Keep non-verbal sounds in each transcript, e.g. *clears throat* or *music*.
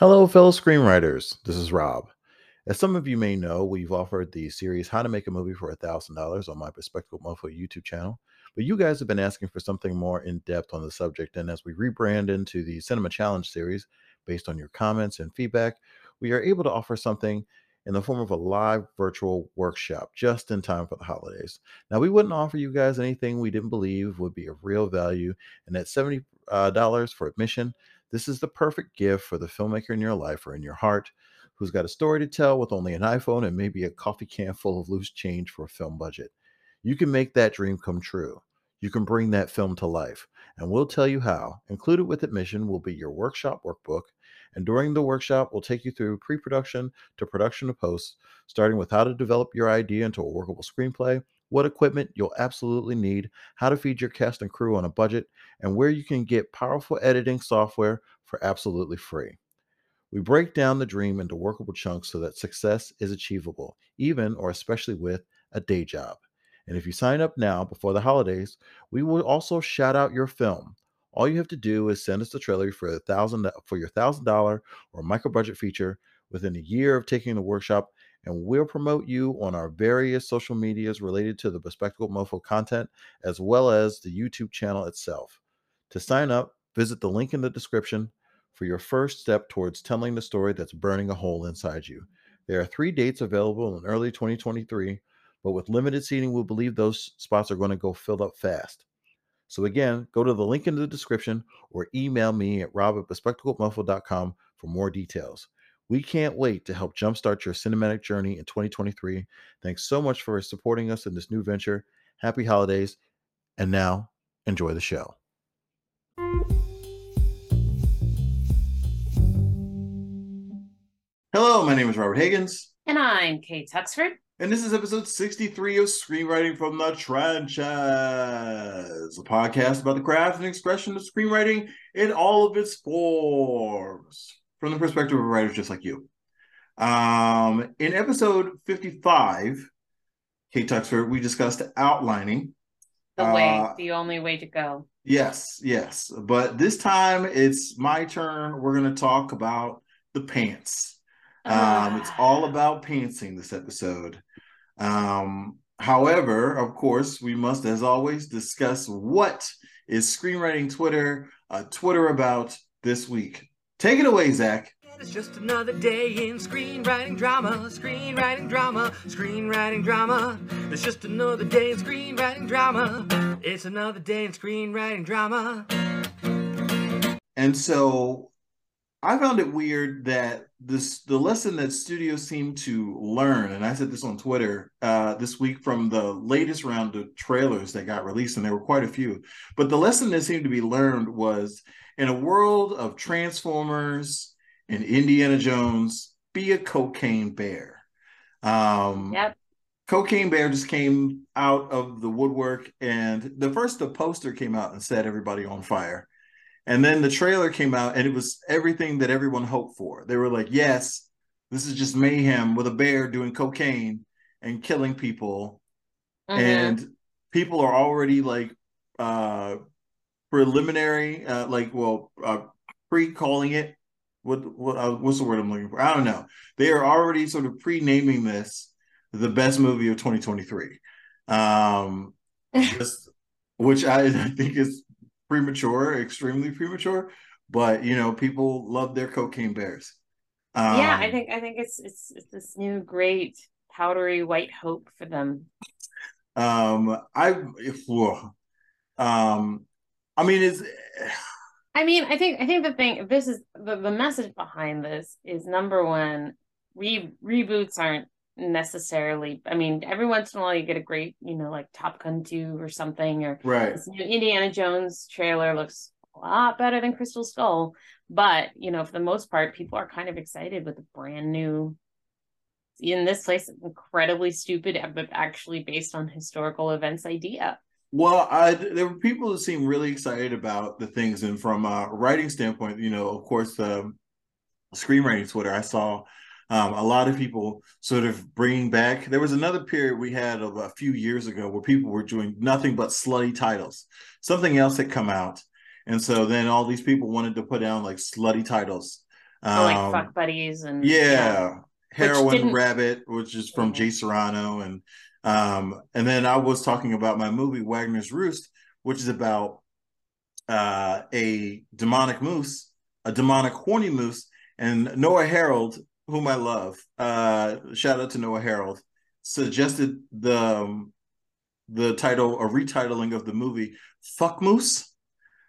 Hello, fellow screenwriters. This is Rob. As some of you may know, we've offered the series How to Make a Movie for $1,000 on my Bespectacled Mofo YouTube channel. But you guys have been asking for something more in depth on the subject. And as we rebrand into the Cinema Challenge series, based on your comments and feedback, we are able to offer something in the form of a live virtual workshop just in time for the holidays. Now, we wouldn't offer you guys anything we didn't believe would be of real value. And at $70 uh, for admission, this is the perfect gift for the filmmaker in your life or in your heart who's got a story to tell with only an iPhone and maybe a coffee can full of loose change for a film budget. You can make that dream come true. You can bring that film to life, and we'll tell you how. Included with admission will be your workshop workbook, and during the workshop, we'll take you through pre production to production to post, starting with how to develop your idea into a workable screenplay, what equipment you'll absolutely need, how to feed your cast and crew on a budget, and where you can get powerful editing software for absolutely free. We break down the dream into workable chunks so that success is achievable, even or especially with a day job. And if you sign up now before the holidays, we will also shout out your film. All you have to do is send us the trailer for a thousand for your thousand dollar or micro budget feature within a year of taking the workshop, and we'll promote you on our various social medias related to the Bespectacled Mofo content, as well as the YouTube channel itself. To sign up, visit the link in the description for your first step towards telling the story that's burning a hole inside you. There are three dates available in early 2023 but with limited seating, we believe those spots are going to go filled up fast. So again, go to the link in the description or email me at rob at for more details. We can't wait to help jumpstart your cinematic journey in 2023. Thanks so much for supporting us in this new venture. Happy holidays. And now, enjoy the show. Hello, my name is Robert Higgins. And I'm Kate Tuxford. And this is episode 63 of Screenwriting from the Trenches, a podcast about the craft and expression of screenwriting in all of its forms from the perspective of writers just like you. Um, in episode 55, Kate Tuxford, we discussed outlining. The way, uh, the only way to go. Yes, yes. But this time it's my turn. We're going to talk about the pants. Um, it's all ah. about pantsing this episode. Um, however, of course, we must, as always, discuss what is screenwriting Twitter, uh, Twitter about this week. Take it away, Zach. It's just another day in screenwriting drama, screenwriting drama, screenwriting drama. It's just another day in screenwriting drama. It's another day in screenwriting drama. And so I found it weird that this the lesson that studios seem to learn, and I said this on Twitter uh, this week from the latest round of trailers that got released, and there were quite a few. But the lesson that seemed to be learned was in a world of Transformers and Indiana Jones, be a cocaine bear. Um, yep. Cocaine Bear just came out of the woodwork, and the first the poster came out and set everybody on fire. And then the trailer came out and it was everything that everyone hoped for. They were like, yes, this is just mayhem with a bear doing cocaine and killing people. Mm-hmm. And people are already like uh preliminary, uh like well, uh pre-calling it. What what uh, what's the word I'm looking for? I don't know. They are already sort of pre-naming this the best movie of 2023. Um *laughs* just which I, I think is premature, extremely premature. But you know, people love their cocaine bears. Um, yeah, I think I think it's, it's it's this new great powdery white hope for them. Um, I, if, um, I mean, is. I mean, I think I think the thing this is the, the message behind this is number one, re- reboots aren't necessarily i mean every once in a while you get a great you know like top gun 2 or something or right indiana jones trailer looks a lot better than crystal skull but you know for the most part people are kind of excited with a brand new in this place incredibly stupid but actually based on historical events idea well, I, there were people who seemed really excited about the things, and from a writing standpoint, you know, of course, the um, screenwriting Twitter, I saw um, a lot of people sort of bringing back. There was another period we had of a few years ago where people were doing nothing but slutty titles. Something else had come out, and so then all these people wanted to put down like slutty titles. Oh, like Um, fuck buddies and yeah, Heroin Rabbit, which is from Yeah. Jay Serrano, and um, and then I was talking about my movie Wagner's Roost, which is about uh, a demonic moose, a demonic horny moose, and Noah Harold, whom I love. Uh, shout out to Noah Harold, suggested the um, the title, a retitling of the movie, "Fuck Moose."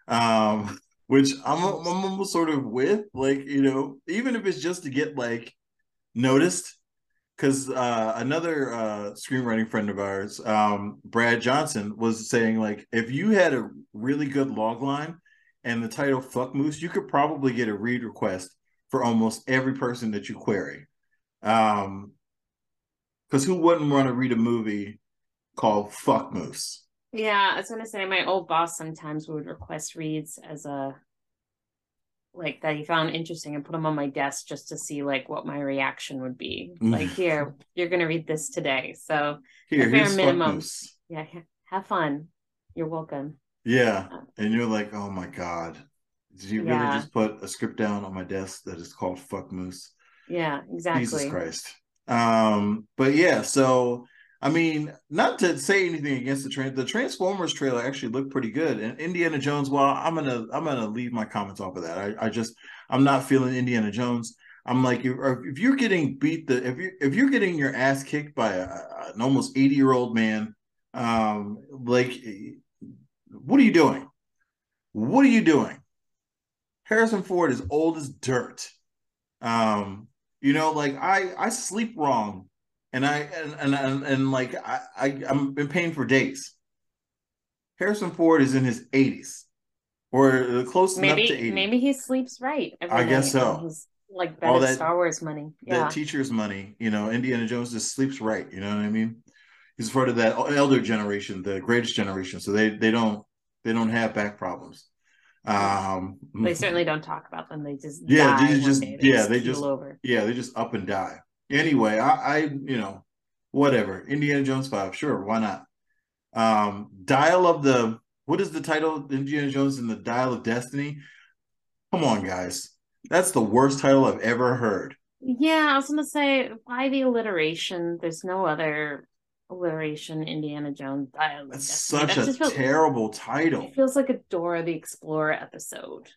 Um, *laughs* which I'm, I'm almost sort of with, like you know, even if it's just to get like noticed because uh, another uh, screenwriting friend of ours, um, Brad Johnson, was saying like if you had a really good log line and the title "Fuck Moose," you could probably get a read request for almost every person that you query. Um, because who wouldn't want to read a movie called "Fuck Moose"? Yeah, I was gonna say my old boss sometimes would request reads as a like that he found interesting and put them on my desk just to see like what my reaction would be. Mm. Like, here, you're gonna read this today. So Here, bare here's minimum. Yeah, have fun. You're welcome. Yeah, and you're like, oh my god, did you really just put a script down on my desk that is called "Fuck Moose"? Yeah, exactly. Jesus Christ. Um, but yeah, so I mean, not to say anything against the trans the Transformers trailer actually looked pretty good. And Indiana Jones, well, I'm gonna I'm gonna leave my comments off of that. I, I just I'm not feeling Indiana Jones. I'm like if, you're getting beat the if you if you're getting your ass kicked by a, an almost 80 year old man, um, like what are you doing? What are you doing? Harrison Ford is old as dirt. Um, you know, like I I sleep wrong, and I and and and, and like I, I I'm in pain for days. Harrison Ford is in his 80s, or close Maybe enough to 80. maybe he sleeps right. I guess so. Like All that- Star Wars money. that teacher's money. You know, Indiana Jones just sleeps right. You know what I mean? He's part of that elder generation, the greatest generation. So they they don't they don't have back problems. Um, they certainly don't talk about them. They just Yeah, die they just- yeah, they just- over. yeah, they just up and die. Anyway, I, I you know, whatever. Indiana Jones five, sure, why not? Um, Dial of the what is the title? Indiana Jones and the Dial of Destiny. Come on, guys, that's the worst title I've ever heard. Yeah, I was gonna say why the alliteration? There's no other alliteration. Indiana Jones dial. of That's Destiny. such That a feels- terrible title. It feels like a Dora the Explorer episode.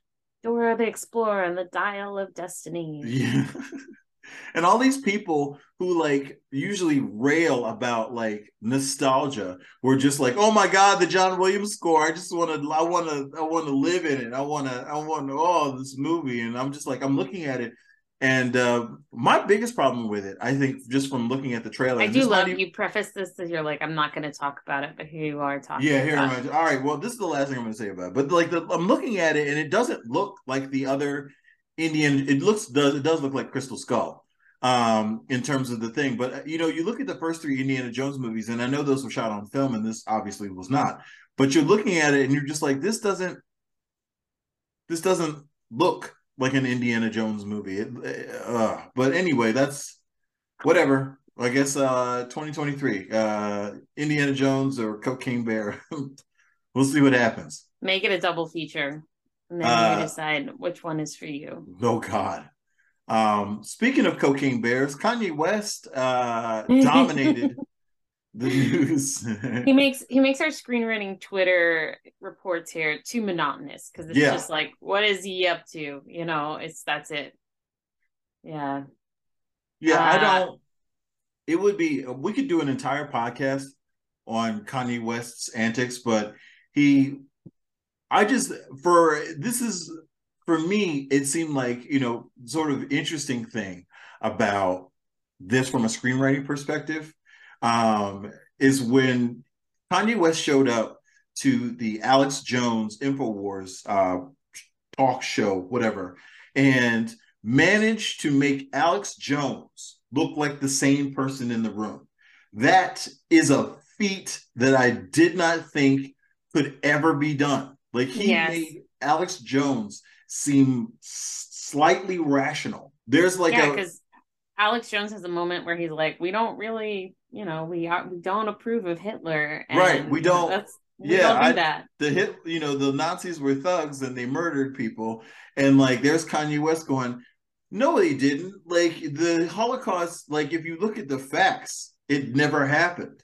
Dora the Explorer and the Dial of Destiny. Yeah. *laughs* *laughs* and all these people who like usually rail about like nostalgia were just like, oh my god, the John Williams score. I just want to, I want to, I want to live in it. I want to, I want to, oh, this movie. And I'm just like, I'm looking at it. And uh, my biggest problem with it, I think, just from looking at the trailer, I do love even- you preface this as you're like, I'm not gonna talk about it, but here you are talking. Yeah, here about All right. Well, this is the last thing I'm going to say about it. But like, the, I'm looking at it, and it doesn't look like the other Indian. It looks does it does look like Crystal Skull, um, in terms of the thing. But uh, you know, you look at the first three Indiana Jones movies, and I know those were shot on film, and this obviously was not. But you're looking at it, and you're just like, this doesn't. This doesn't look like an Indiana Jones movie. It, uh, but anyway, that's whatever. I guess uh 2023. Uh Indiana Jones or Cocaine Bear. *laughs* we'll see what happens. Make it a double feature, and then Uh, you decide which one is for you. Oh god. Um speaking of cocaine bears, Kanye West uh *laughs* dominated the news. He makes he makes our screenwriting Twitter reports here too monotonous because it's Yeah. just like, what is he up to? You know, it's that's it. Yeah. yeah, I Uh, don't it would be we could do an entire podcast on Kanye West's antics, but he I just for this is for me it seemed like, you know, sort of interesting thing about this from a screenwriting perspective um is when Kanye West showed up to the Alex Jones InfoWars uh talk show whatever and managed to make Alex Jones look like the same person in the room. That is a feat that I did not think could ever be done. Like he Yes. made Alex Jones seem slightly rational. There's like yeah, a because Alex Jones has a moment where he's like, "We don't really, you know, we are, we don't approve of Hitler." And Right, we don't- That's we yeah, don't do I- that. the hit, you know, the Nazis were thugs and they murdered people. And like there's Kanye West going, No, they didn't. Like the Holocaust, like if you look at the facts, it never happened.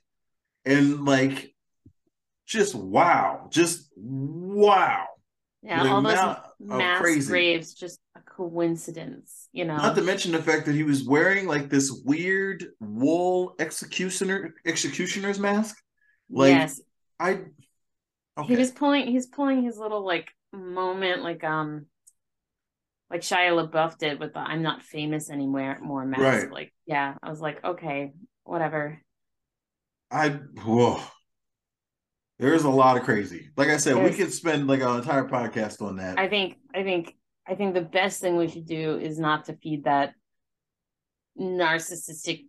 And like just wow, just wow. Yeah, The all those mass crazy. graves, just a coincidence, you know. Not to mention the fact that he was wearing like this weird wool executioner executioner's mask. Like yes, I he was pulling. He's pulling his little like moment, like um, like Shia LaBeouf did with the "I'm not famous anymore" more mask. Right. Like, yeah, I was like, okay, whatever. I whoa. There's a lot of crazy. Like I said, we could spend like an entire podcast on that. I think I think I think the best thing we should do is not to feed that narcissistic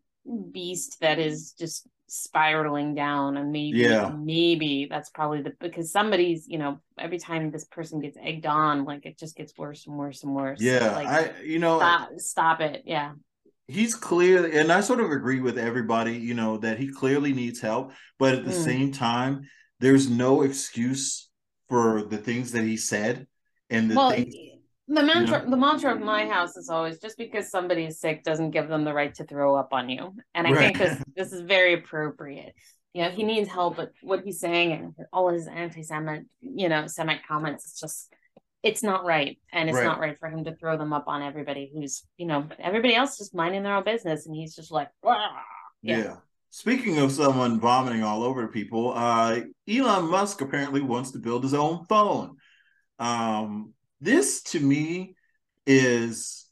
beast that is just spiraling down and maybe Yeah. maybe that's probably the because somebody's you know every time this person gets egged on like it just gets worse and worse and worse yeah, like I you know stop stop it yeah he's clear and I sort of agree with everybody, you know, that he clearly needs help, but at the Mm. same time, there's no excuse for the things that he said and the well things the mantra know? the mantra of my house is always just because somebody is sick doesn't give them the right to throw up on you and i think this *laughs* this is very appropriate you know he needs help but what he's saying and all his anti-semite you know semite comments it's just it's not right and it's Right. not right for him to throw them up on everybody who's you know everybody else just minding their own business and he's just like. Yeah. Yeah. Speaking of someone vomiting all over people, uh, Elon Musk apparently wants to build his own phone. Um, this to me is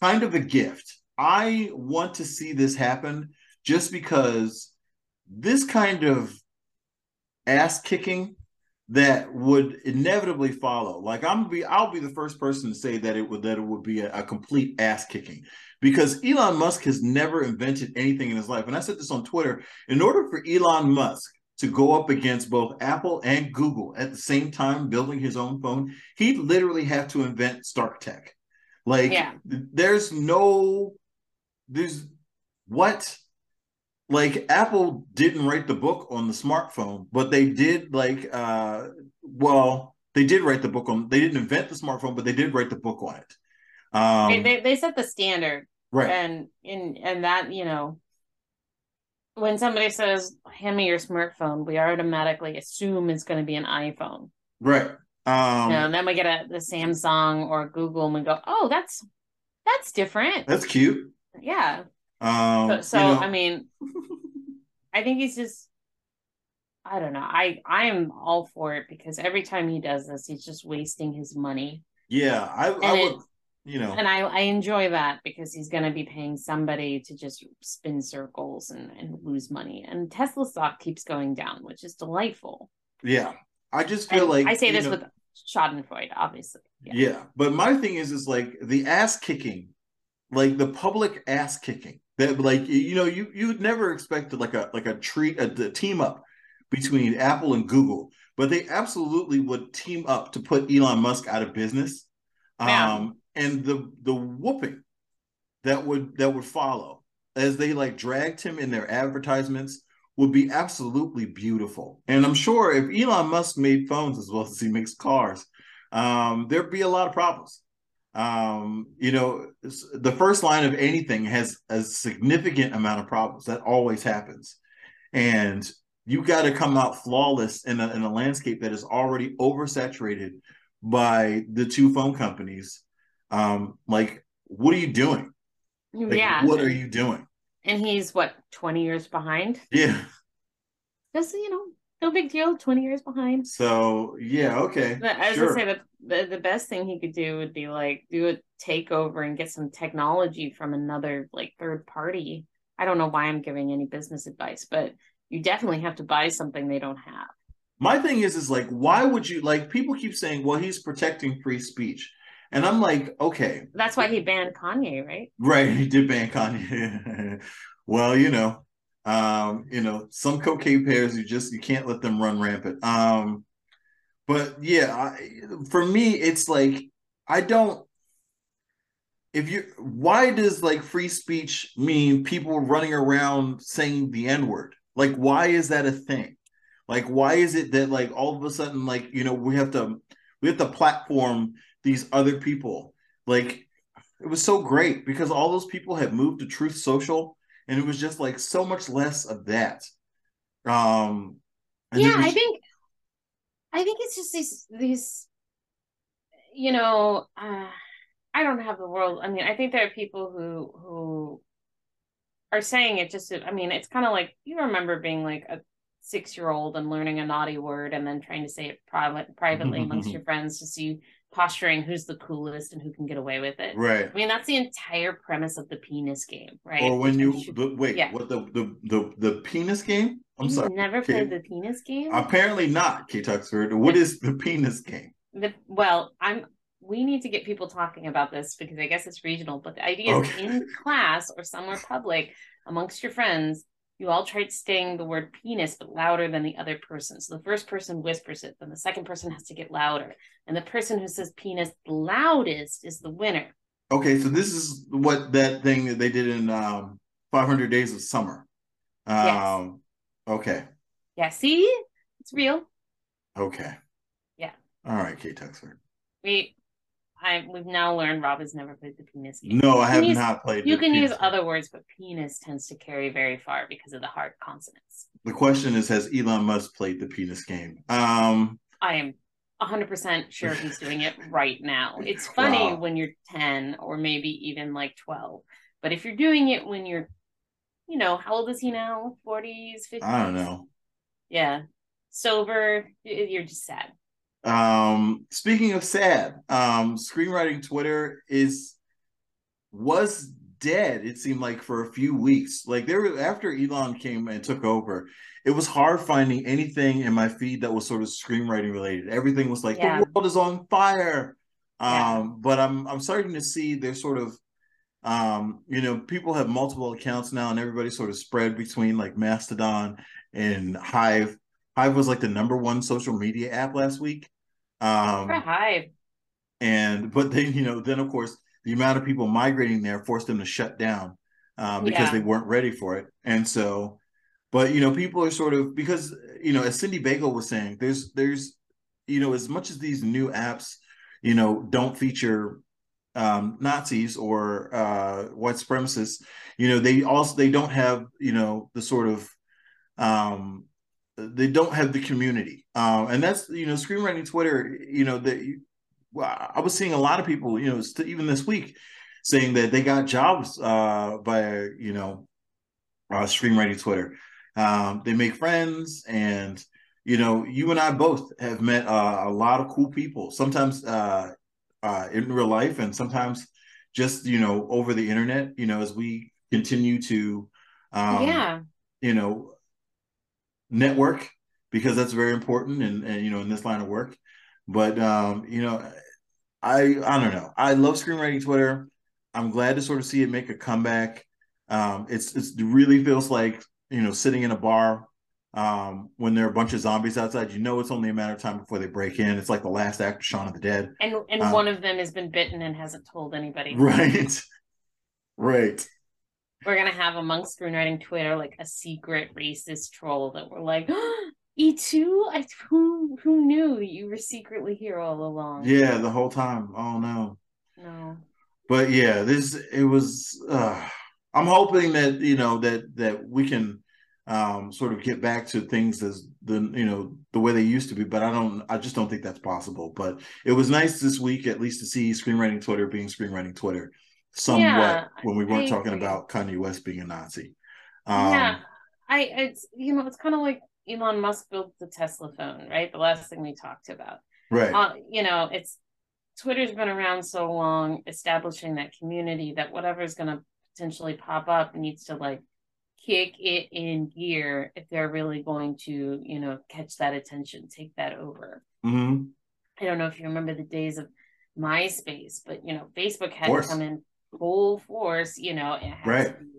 kind of a gift. I want to see this happen just because this kind of ass kicking that would inevitably follow. Like I'm be I'll be the first person to say that it would that it would be a, a complete ass kicking because Elon Musk has never invented anything in his life. And I said this on Twitter. In order for Elon Musk to go up against both Apple and Google at the same time building his own phone, he'd literally have to invent Stark Tech. Like Yeah. there's no there's what like Apple didn't write the book on the smartphone, but they did like uh well, they did write the book on they didn't invent the smartphone, but they did write the book on it. Um they, they, they set the standard right. and in and that you know when somebody says hand me your smartphone we automatically assume it's going to be an iphone Right. Um you know, and then we get a the samsung or google and we go oh that's that's different that's cute. yeah Um so, so you know, i mean i think he's just i don't know i i am all for it because every time he does this he's just wasting his money yeah, I, I would it- you know and I, I enjoy that because he's going to be paying somebody to just spin circles and, and lose money. And Tesla stock keeps going down, which is delightful. yeah. I just feel And like I say this know, with Schadenfreude, obviously. yeah. but my thing is is like the ass kicking, like the public ass kicking. That like you know you you'd never expect like a like a treat a, a team up between Apple and Google, but they absolutely would team up to put Elon Musk out of business. Yeah. Um and the the whooping that would that would follow as they like dragged him in their advertisements would be absolutely beautiful. And I'm sure if Elon Musk made phones as well as he makes cars, um, there'd be a lot of problems. Um, you know, the first line of anything has a significant amount of problems. That always happens. And you got to come out flawless in a, in a landscape that is already oversaturated by the two phone companies. Um, like, what are you doing? Like, yeah. What are you doing? And he's what, 20 years behind? Yeah. Just, you know, no big deal, 20 years behind. So yeah, okay. But I was sure. gonna say that the, the best thing he could do would be like do a takeover and get some technology from another like third party. I don't know why I'm giving any business advice, but you definitely have to buy something they don't have. My thing is, is like, why would you like? People keep saying, "Well, he's protecting free speech," and I'm like, okay, That's why he banned Kanye, right? right? He did ban Kanye. *laughs* well, you know, um, you know, some cocaine pairs you just you can't let them run rampant. Um, but yeah, I, for me, it's like I don't. If you, why does like free speech mean people running around saying the N word? Like, why is that a thing? Like, why is it that like all of a sudden, like you know, we have to we have to platform these other people? Like, it was so great because all those people had moved to Truth Social, and it was just like so much less of that. Um, yeah, was- I think I think it's just these these you know, uh, I don't have the world. I mean, I think there are people who who are saying it just I mean, it's kind of like you remember being like a six year old and learning a naughty word and then trying to say it private privately amongst *laughs* your friends to see posturing who's the coolest and who can get away with it. right. I mean, that's the entire premise of the penis game, right? Or when you the, wait, yeah. what the, the the the penis game? I'm You've sorry. never okay. played the penis game? Apparently not, K Tuxford. What is the penis game? the well i'm we need to get people talking about this because i guess it's regional but the idea is in class or somewhere public amongst your friends you all try saying the word penis but louder than the other person so the first person whispers it then the second person has to get louder and the person who says penis loudest is the winner Okay, so this is what that thing that they did in um 500 Days of Summer. Um okay. yeah see it's real Okay. Yeah. All right, Kate Tuxford. we I we've now learned Rob has never played the penis game. No, I have use- not played You can use game. other words, but penis tends to carry very far because of the hard consonants. The question is has Elon Musk played the penis game? Um I am 100% sure he's doing it *laughs* right now. It's funny Wow. when you're 10 or maybe even like 12. But if you're doing it when you're, you know, how old is he now? 40s, 50s? I don't know. Yeah. Sober, you're just sad. Um, speaking of sad, um, screenwriting Twitter is was dead. It seemed like for a few weeks. Like there, were- after Elon came and took over, it was hard finding anything in my feed that was sort of screenwriting related. Everything was like Yeah. the world is on fire. Yeah. Um, but I'm I'm starting to see there's sort of um, you know, people have multiple accounts now, and everybody's sort of spread between like Mastodon and Hive. Hive was like the number one social media app last week. Um, Hive. and but then you know, then of course the amount of people migrating there forced them to shut down um, because Yeah. they weren't ready for it. And so, but you know, people are sort of because you know, as Cindy Bagel was saying, there's there's you know, as much as these new apps, you know, don't feature um, Nazis or uh, white supremacists, you know, they also they don't have you know the sort of um, they don't have the community, um, and that's you know, screenwriting Twitter, you know, that well, I was seeing a lot of people, you know, st- even this week, saying that they got jobs uh, by you know, uh, screenwriting Twitter. Um, they make friends, and you know, you and I both have met uh, a lot of cool people. Sometimes uh, uh, in real life, and sometimes just you know over the internet. You know, as we continue to, um, yeah. you know, network because that's very important, and, and you know, in this line of work. But um, you know, I I don't know. I love screenwriting Twitter. I'm glad to sort of see it make a comeback. Um, it's it's it really feels like you know sitting in a bar um, when there are a bunch of zombies outside. You know it's only a matter of time before they break in. It's like the last act of Shaun of the Dead. And and uh, one of them has been bitten and hasn't told anybody. *laughs* Right. Right. We're gonna have amongst screenwriting Twitter like a secret racist troll that we're like, *gasps* E two, I who who knew you were secretly here all along? Yeah, the whole time. Oh no. No. But yeah, this it was uh I'm hoping that you know that that we can um sort of get back to things as the you know the way they used to be, but I don't I just don't think that's possible. But it was nice this week at least to see screenwriting Twitter being screenwriting Twitter somewhat Yeah, when we weren't I talking about Kanye West being a Nazi. Um yeah. I it's you know, it's kind of like Elon Musk built the Tesla phone, right? The last thing we talked about. right. uh, you know, it's Twitter's been around so long, establishing that community that whatever's going to potentially pop up needs to like kick it in gear if they're really going to, you know, catch that attention, take that over. hmm I don't know if you remember the days of MySpace, but you know, Facebook had to come in full force. You know, it had Right. to be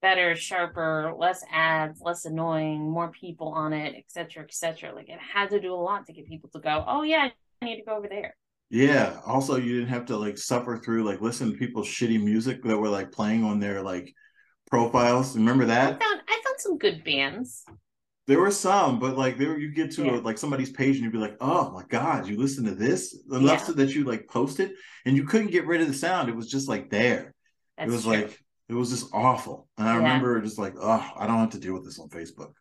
better, sharper, less ads, less annoying, more people on it, et cetera, et cetera. Like it had to do a lot to get people to go, oh yeah, I need to go over there. Yeah. Also, you didn't have to like suffer through like listen to people's shitty music that were like playing on their like profiles. Remember that? I found I found some good bands. There were some, but like there you get to Yeah. a, like somebody's page and you'd be like, "Oh my god, you listen to this?" Enough Yeah. that you like post it, and you couldn't get rid of the sound. It was just like there. That's it was true. like it was just awful, and I Yeah. remember just like, "Oh, I don't have to deal with this on Facebook."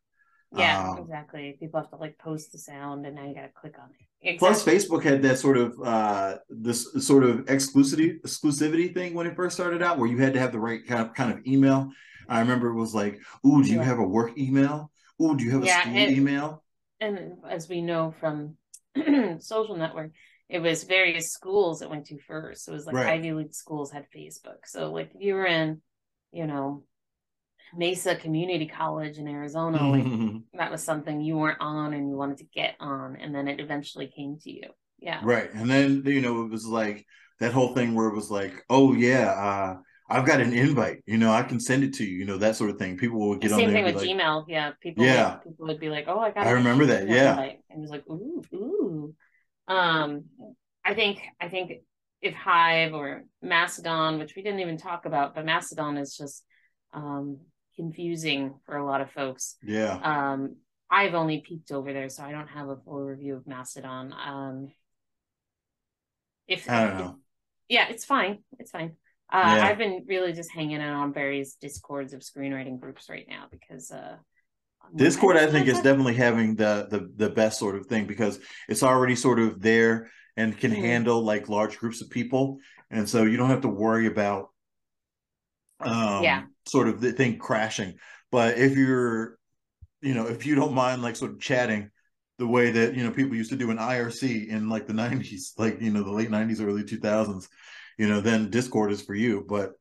yeah, um, exactly. People have to like post the sound, and now you got to click on it. Plus, Facebook had that sort of uh this sort of exclusivity exclusivity thing when it first started out, where you had to have the right kind of kind of email. I remember it was like, "Ooh, do you Yeah. have a work email? Ooh, do you have a school it- email?" and as we know from *clears throat* social network it was various schools that went to first it was like Right. ivy league schools had facebook so like if you were in you know mesa community college in arizona Mm-hmm. like *laughs* that was something you weren't on and you wanted to get on and then it eventually came to you yeah Right. And then, you know, it was like that whole thing where it was like, oh, yeah, uh, I've got an invite, you know, I can send it to you, you know, that sort of thing. People would get the on same there thing with like, gmail yeah people Yeah. people would be like oh i got I remember that, email yeah. invite. and it was like ooh ooh um i think i think if hive or mastodon which we didn't even talk about but mastodon is just um confusing for a lot of folks yeah, um i've only peeked over there so i don't have a full review of mastodon um if I don't know. yeah it's fine it's fine uh, Yeah. I've been really just hanging out on various discords of screenwriting groups right now because uh, Discord, I think, is definitely having the, the the best sort of thing because it's already sort of there and can Mhm. handle like large groups of people, and so you don't have to worry about um Yeah. sort of the thing crashing. But if you're, you know, if you don't mind like sort of chatting the way that you know people used to do in IRC in like the '90s, like you know the late '90s, early 2000s, you know, then Discord is for you. But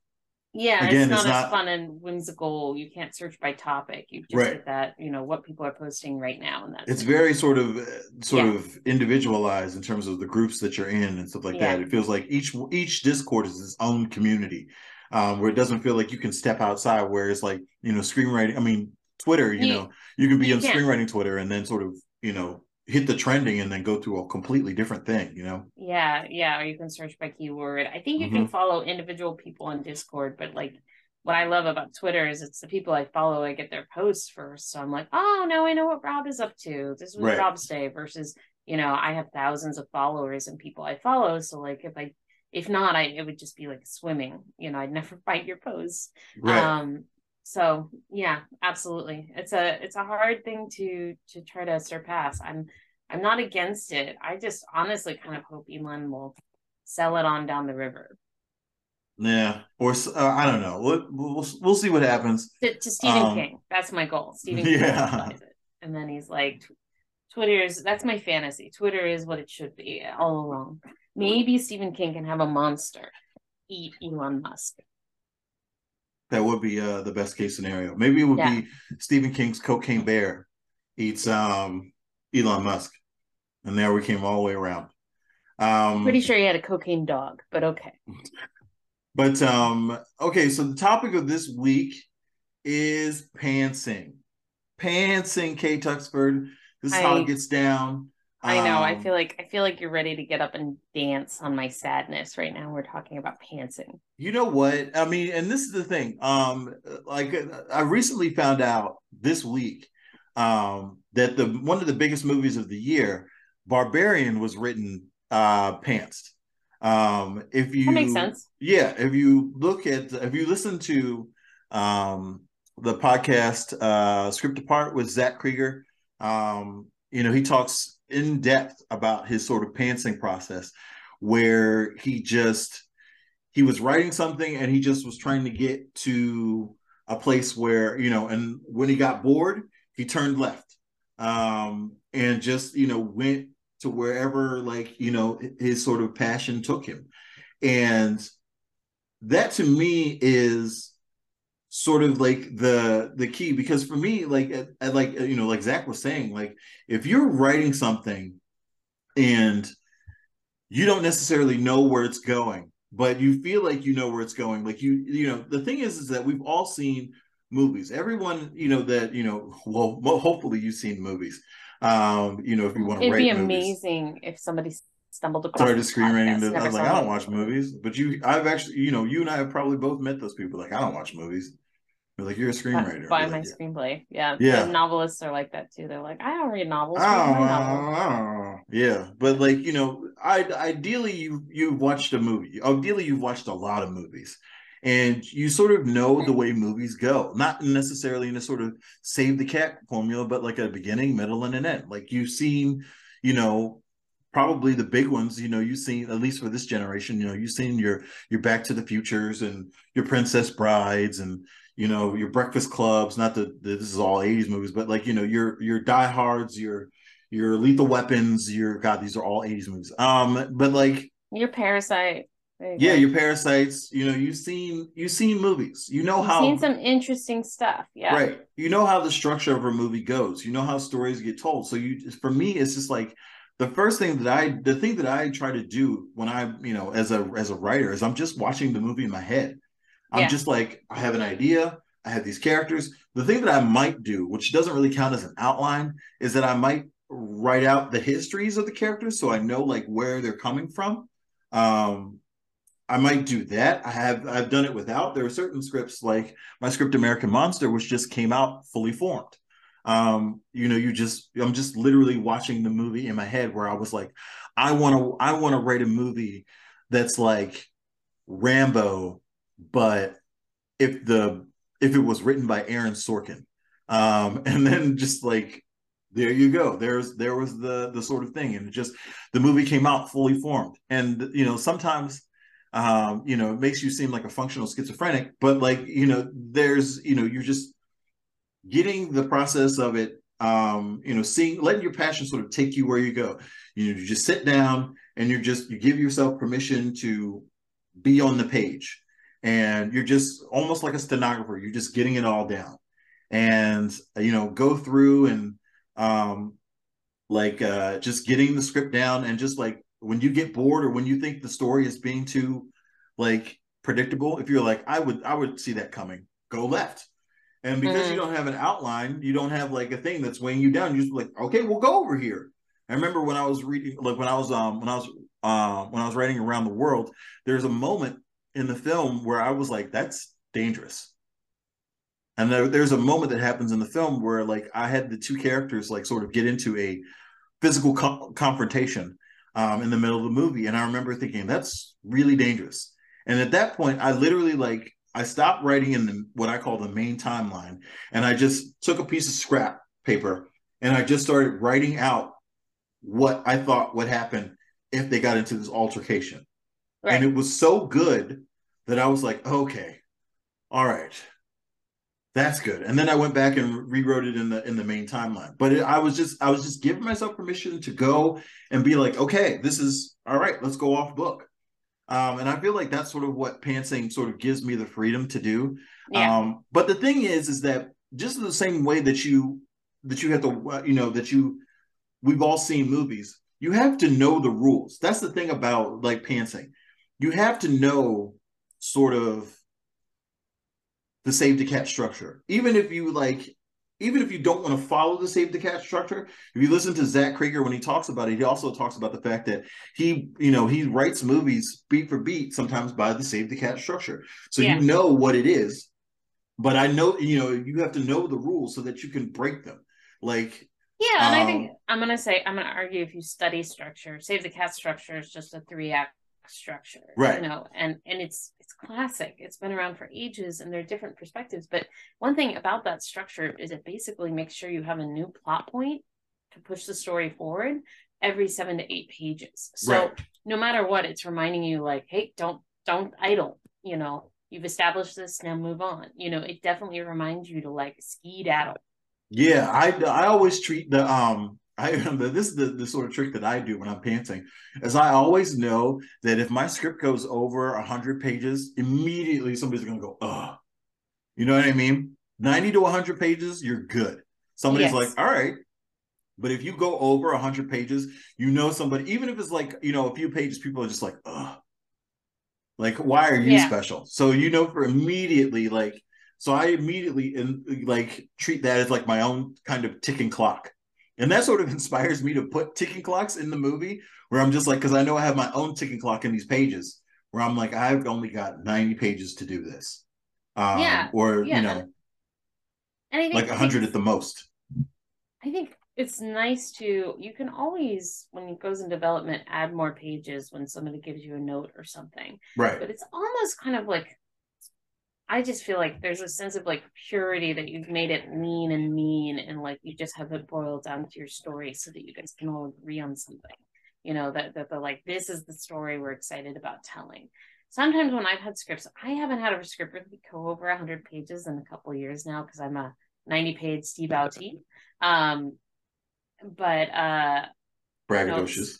Yeah, Again, it's not it's as not- fun and whimsical. You can't search by topic. You just Right. get that, you know, what people are posting right now, and that's it's very sort of sort Yeah. of individualized in terms of the groups that you're in and stuff like that it feels like each each discord is its own community um where it doesn't feel like you can step outside where it's like you know screenwriting i mean twitter you, You- know you can be you on can. screenwriting twitter and then sort of you know hit the trending and then go to a completely different thing you know Yeah, yeah. Or you can search by keyword. I think you Mm-hmm. can follow individual people on Discord, but like what I love about Twitter is it's the people I follow. I get their posts first, so I'm like, oh, now I know what Rob is up to. This was Right. Rob's day. Versus, you know, I have thousands of followers and people I follow. So like, if I, if not, I it would just be like swimming. You know, I'd *laughs* never find your posts. right Um, so yeah, absolutely. It's a it's a hard thing to to try to surpass. I'm I'm not against it. I just honestly kind of hope Elon will sell it on down the river yeah or uh, i don't know we'll, we'll we'll see what happens to, to Stephen Um, King. That's my goal. Stephen King yeah. and then he's like, twitter is that's my fantasy. Twitter is what it should be all along. Maybe Stephen King can have a monster eat Elon Musk. That would be uh the best case scenario. Maybe it would Yeah. be stephen king's cocaine bear eats um elon musk. And there we came all the way around. Um Pretty sure he had a cocaine dog, but okay. but um okay so the topic of this week is pantsing. Pantsing k tuxford. This is how it gets down I know. I Um, feel like I feel like you're ready to get up and dance on my sadness right now. We're talking about pantsing. You know what? I mean, and this is the thing. Um, like I recently found out this week um that the one of the biggest movies of the year, Barbarian, was written uh pantsed. Um, if you That makes sense. yeah, if you look at if you listen to um the podcast uh Script Apart with Zach Cregger, um, you know, he talks in depth about his sort of pantsing process where he just he was writing something and he just was trying to get to a place where, you know, and when he got bored, he turned left. Um and just, you know, went to wherever like, you know, his sort of passion took him. And that to me is sort of like the the key because for me like at, at like you know like zach was saying like if you're writing something and you don't necessarily know where it's going but you feel like you know where it's going like you you know the thing is is that we've all seen movies everyone you know that you know *laughs* well, well hopefully you've seen movies um you know if you want to It'd be movies amazing if somebody stumbled across. started screenwriting. podcast, I was like, I don't watch movies, but you, I've actually, you know, you and I have probably both met those people. Like, I don't watch movies. You're like you're a screenwriter. Buy my like, screenplay. Yeah. Yeah. The novelists are like that too. They're like, I don't read novels. Oh, read my novel." Oh, oh, yeah, but like you know, I ideally you you've watched a movie. Ideally, you've watched a lot of movies, and you sort of know the way movies go. Not necessarily in a sort of save the cat formula, but like a beginning, middle, and an end. Like you've seen, you know, probably the big ones. You know, you've seen at least for this generation. You know, you've seen your your Back to the Futures and your Princess Brides and you know your breakfast clubs not that this is all 80s movies but like you know your your diehards your your lethal weapons your god these are all 80s movies um but like Your parasite. You yeah go. your parasites you know you've seen you've seen movies you know You've how seen some interesting stuff. Yeah. right you know how the structure of a movie goes you know how stories get told so you for me it's just like the first thing that i the thing that i try to do when i you know as a as a writer is i'm just watching the movie in my head i'm Yeah. just like i have an idea i have these characters the thing that i might do which doesn't really count as an outline is that i might write out the histories of the characters so i know like where they're coming from um I might do that. I have I've done it without. There are certain scripts like my script American Monster, which just came out fully formed. Um, you know, you just I'm just literally watching the movie in my head where I was like, I want to I want to write a movie that's like Rambo, but if the if it was written by Aaron Sorkin. Um, *laughs* and then just like there you go. There's there was the the sort of thing. And just the movie came out fully formed. And you know, sometimes um, you know, it makes you seem like a functional schizophrenic, but like, you know, there's, you know, you're just getting the process of it, um, you know, seeing, letting your passion sort of take you where you go. You know, you just sit down and you're just, you give yourself permission to be on the page and you're just almost like a stenographer. You're just getting it all down and, you know, go through and, um, like, uh, just getting the script down and just like, when you get bored or when you think the story is being too like predictable if you're like i would i would see that coming go left and because Mhm. you don't have an outline you don't have like a thing that's weighing you down you just like okay we'll go over here i remember when i was reading like when i was um when i was um when i was writing around the world there's a moment in the film where i was like that's dangerous and there, there's a moment that happens in the film where like i had the two characters like sort of get into a physical co- confrontation um, in the middle of the movie. And I remember thinking, that's really dangerous. And at that point, I literally like, I stopped writing in the, what I call the main timeline. And I just took a piece of scrap paper and I just started writing out what I thought would happen if they got into this altercation. Right. And it was so good that I was like, okay, all right, that's good. And then I went back and rewrote it in the in the main timeline. But it, I was just I was just giving myself permission to go and be like, okay, this is all right. Let's go off book. Um, and I feel like that's sort of what pantsing sort of gives me the freedom to do. Yeah. Um, but the thing is, is that just the same way that you that you have to, you know, that you we've all seen movies. You have to know the rules. That's the thing about like pantsing. You have to know sort of the save the cat structure. Even if you like, even if you don't want to follow the save the cat structure, if you listen to Zach Cregger when he talks about it, he also talks about the fact that he, you know, he writes movies beat for beat, sometimes by the save the cat structure. So Yeah. you know what it is. But I know, you know, you have to know the rules so that you can break them. Like, Yeah, and I think Um, I'm gonna say I'm gonna argue if you study structure, Save the Cat structure is just a three act structure, Right. You know, and and it's it's classic. It's been around for ages, and there are different perspectives. But one thing about that structure is it basically makes sure you have a new plot point to push the story forward every seven to eight pages. So Right. no matter what, it's reminding you like, hey, don't don't idle. You know, you've established this, now move on. You know, it definitely reminds you to like skedaddle. Yeah, I I always treat the um I *laughs* remember this is the, the sort of trick that I do when I'm pantsing, is I always know that if my script goes over hundred pages, immediately somebody's gonna go, ugh. You know what I mean? 90 to 100 pages, you're good. Somebody's Yes. like, all right. But if you go over 100 pages, you know somebody, even if it's like, you know, a few pages, people are just like, ugh. Like, why are you Yeah. special? So you know for immediately, like, so I immediately in, like treat that as like my own kind of ticking clock. And that sort of *laughs* inspires me to put ticking clocks in the movie where I'm just like, because I know I have my own ticking clock in these pages where I'm like, I've only got 90 pages to do this. Um, Yeah, or, yeah. you know, And I think like I 100 at the most. I think it's nice to you can always when it goes in development add more pages when somebody gives you a note or something. Right. But it's almost kind of like I just feel like there's a sense of like purity that you've made it lean and mean and like you just have it boiled down to your story so that you guys can all agree on something. You know, that that they're like, this is the story we're excited about telling. Sometimes when I've had scripts, I haven't had a script really go over 100 pages in a couple of years now because I'm a 90 page Steve Outie. Um, but uh, Braggadocious.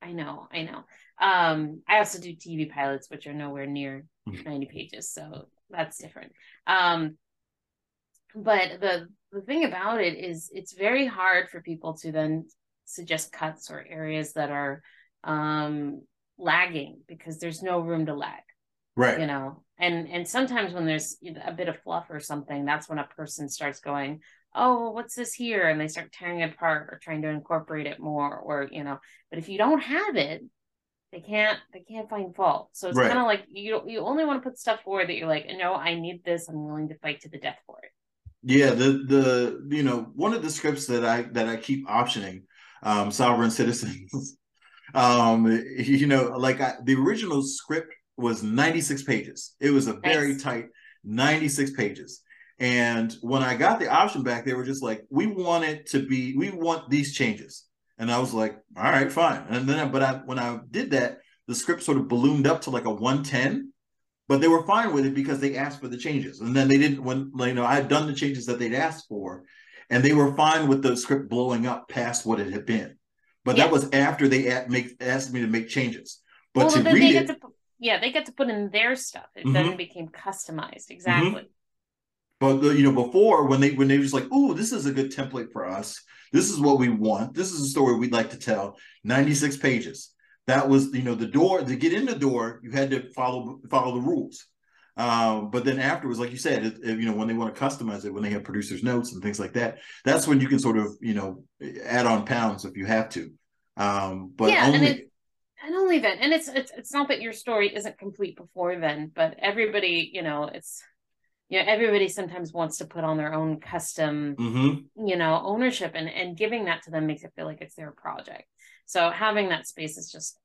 I know, I know. Um, I also do TV pilots, which are nowhere near Mhm. 90 pages, so that's different. Um, but the the thing about it is it's very hard for people to then suggest cuts or areas that are um lagging because there's no room to lag Right. you know and and sometimes when there's a bit of fluff or something that's when a person starts going oh well, what's this here and they start tearing it apart or trying to incorporate it more or you know but if you don't have it they can't they can't find fault so it's Right. kind of like you you only want to put stuff forward that you're like no i need this i'm willing to fight to the death for it Yeah, the the you know one of the scripts that I that I keep optioning, um, Sovereign Citizens. *laughs* um, you know, like I, the original script was 96 pages. It was a very Nice. tight 96 pages. And when I got the option back, they were just like, "We want it to be, we want these changes." And I was like, "All right, fine." And then, but I when I did that, the script sort of ballooned up to like a 110 but they were fine with it because they asked for the changes. And then they didn't when you know i had done the changes that they'd asked for and they were fine with the script blowing up past what it had been. But that was after they at, make asked me to make changes. But well to then they read get it to yeah they get to put in their stuff. It Mhm. then became customized. Exactly. But the, you know before when they when they was like oh this is a good template for us this is what we want. This is a story we'd like to tell. 96 pages. That was you know the door to get in the door you had to follow follow the rules. Um, but then afterwards like you said it, it- you know when they want to customize it when they have producers notes and things like that that's when you can sort of you know add on pounds if you have to. Um, but Yeah, and only it- and only then and it's it's it's not that your story isn't complete before then but everybody you know it's you know everybody sometimes wants to put on their own custom Mhm. you know ownership and and giving that to them makes it feel like it's their project so having that space is just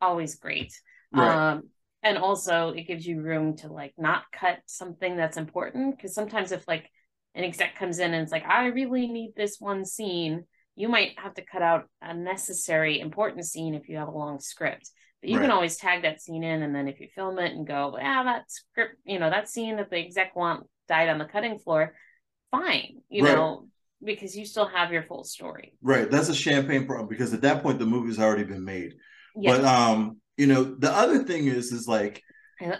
always great Right. um and also it gives you room to like not cut something that's important because sometimes if like an exec comes in and it's like i really need this one scene you might have to cut out a necessary important scene if you have a long script you can always tag that scene in and then if you film it and go yeah that script you know that scene that the exec want died on the cutting floor fine you Right. know because you still have your full story right that's a champagne problem because at that point the movie's already been made yeah but um you know the other thing is is like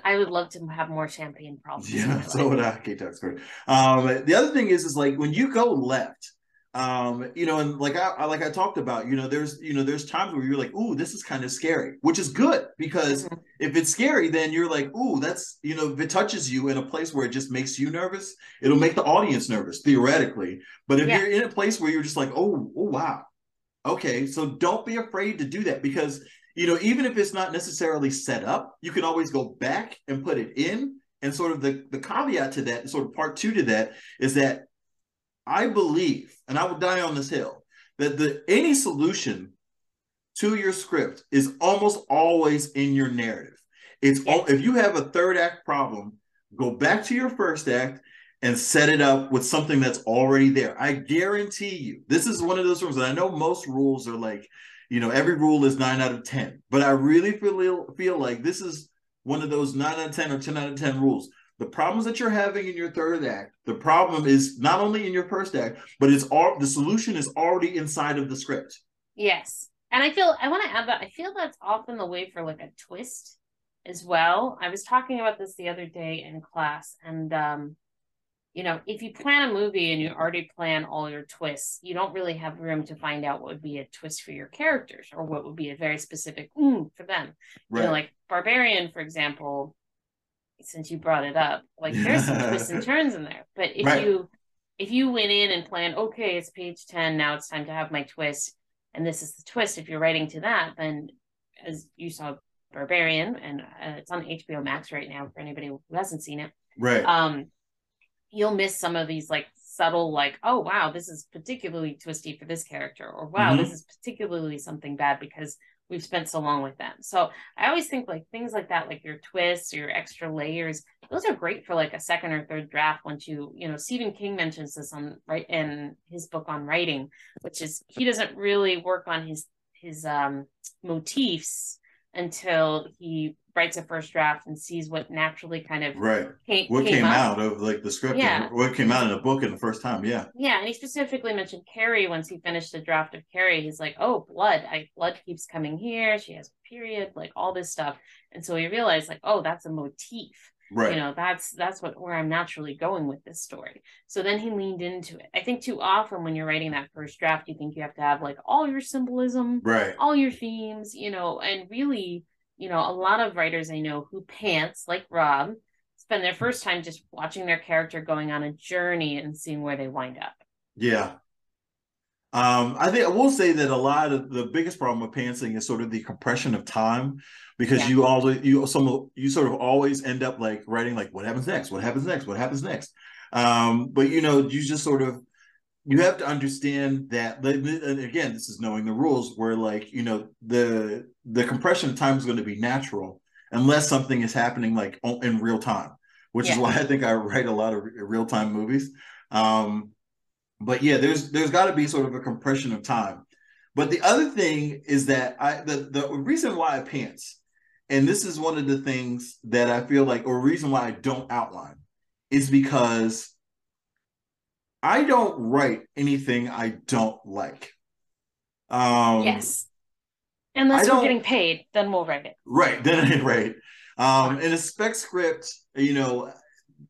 I, would love to have more champagne problems Yeah, *laughs* so life. would I. K Talks great. Um, the other thing is, is like when you go left, um, you know, and like I, I like I talked about, you know, there's you know, there's times where you're like, ooh, this is kind of scary, which is good because Mhm. if it's scary, then you're like, ooh, that's you know, if it touches you in a place where it just makes you nervous, it'll make the audience nervous theoretically. But if Yeah. you're in a place where you're just like, oh, oh wow, okay, so don't be afraid to do that because you know, even if it's not necessarily set up, you can always go back and put it in. And sort of the, the caveat to that, sort of part two to that, is that I believe, and I will die on this hill, that the any solution to your script is almost always in your narrative. It's all if you have a third act problem, go back to your first act and set it up with something that's already there. I guarantee you, this is one of those rules. and I know most rules are like, you know, every rule is nine out of 10, but I really feel, feel like this is one of those nine out of 10 or 10 out of 10 rules. The problems that you're having in your third act, the problem is not only in your first act, but it's all the solution is already inside of the script. Yes. And I feel I want to add that I feel that's often the way for like a twist as well. I was talking about this the other day in class and um you know, if you plan a movie and you already plan all your twists, you don't really have room to find out what would be a twist for your characters or what would be a very specific mm, for them. You know, like Barbarian, for example, since you brought it up, like *laughs* there's some twists and turns in there. But if Right. you if you went in and planned, okay, it's page 10, now it's time to have my twist, and this is the twist, if you're writing to that, then as you saw Barbarian, and uh, it's on HBO Max right now for anybody who hasn't seen it. right. Um, you'll miss some of these like subtle like oh wow this is particularly twisty for this character or wow Mhm. this is particularly something bad because we've spent so long with them. So i always think like things like that like your twists your extra layers those are great for like a second or third draft once you you know stephen king mentions this on right in his book on writing which is he doesn't really work on his his um motifs until he writes a first draft and sees what naturally kind of Right. came, What came, up. out of like the script? Yeah. What came out in the book in the first time? Yeah. Yeah, and he specifically mentioned Carrie once he finished the draft of Carrie. He's like, "Oh, blood! I blood keeps coming here. She has a period, like all this stuff." And so he realized, like, "Oh, that's a motif. Right. You know, that's that's what where I'm naturally going with this story." So then he leaned into it. I think too often when you're writing that first draft, you think you have to have like all your symbolism, right. all your themes, you know, and really, you know, a lot of writers I know who pants like Rob spend their first time just watching their character going on a journey and seeing where they wind up. Yeah. Um, I think I will say that a lot of the biggest problem with pantsing is sort of the compression of time because Yeah. you always you some you sort of always end up like writing like what happens next, what happens next, what happens next. Um, but you know, you just sort of you have to understand that and again, this is knowing the rules where like, you know, the the compression of time is going to be natural unless something is happening like in real time, which is why I think I write a lot of real time movies. Um, but yeah, there's there's got to be sort of a compression of time. But the other thing is that I the the reason why I pants, and this is one of the things that I feel like, or reason why I don't outline, is because I don't write anything I don't like. Um, yes. Unless we're getting paid, then we'll write it. Right. *laughs* Then right. Um, in a spec script, you know,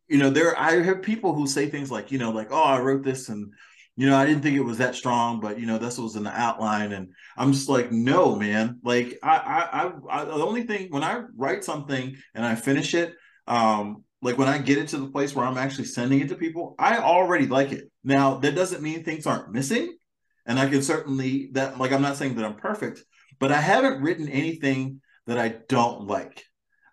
you know, there I have people who say things like, you know, like, oh, I wrote this and you know, I didn't think it was that strong, but you know, this was in the outline. And I'm just like, no, man. Like I I I, I the only thing when I write something and I finish it, um, like when I get it to the place where I'm actually sending it to people, I already like it. Now that doesn't mean things aren't missing. And I can certainly that like I'm not saying that I'm perfect, but I haven't written anything that I don't like.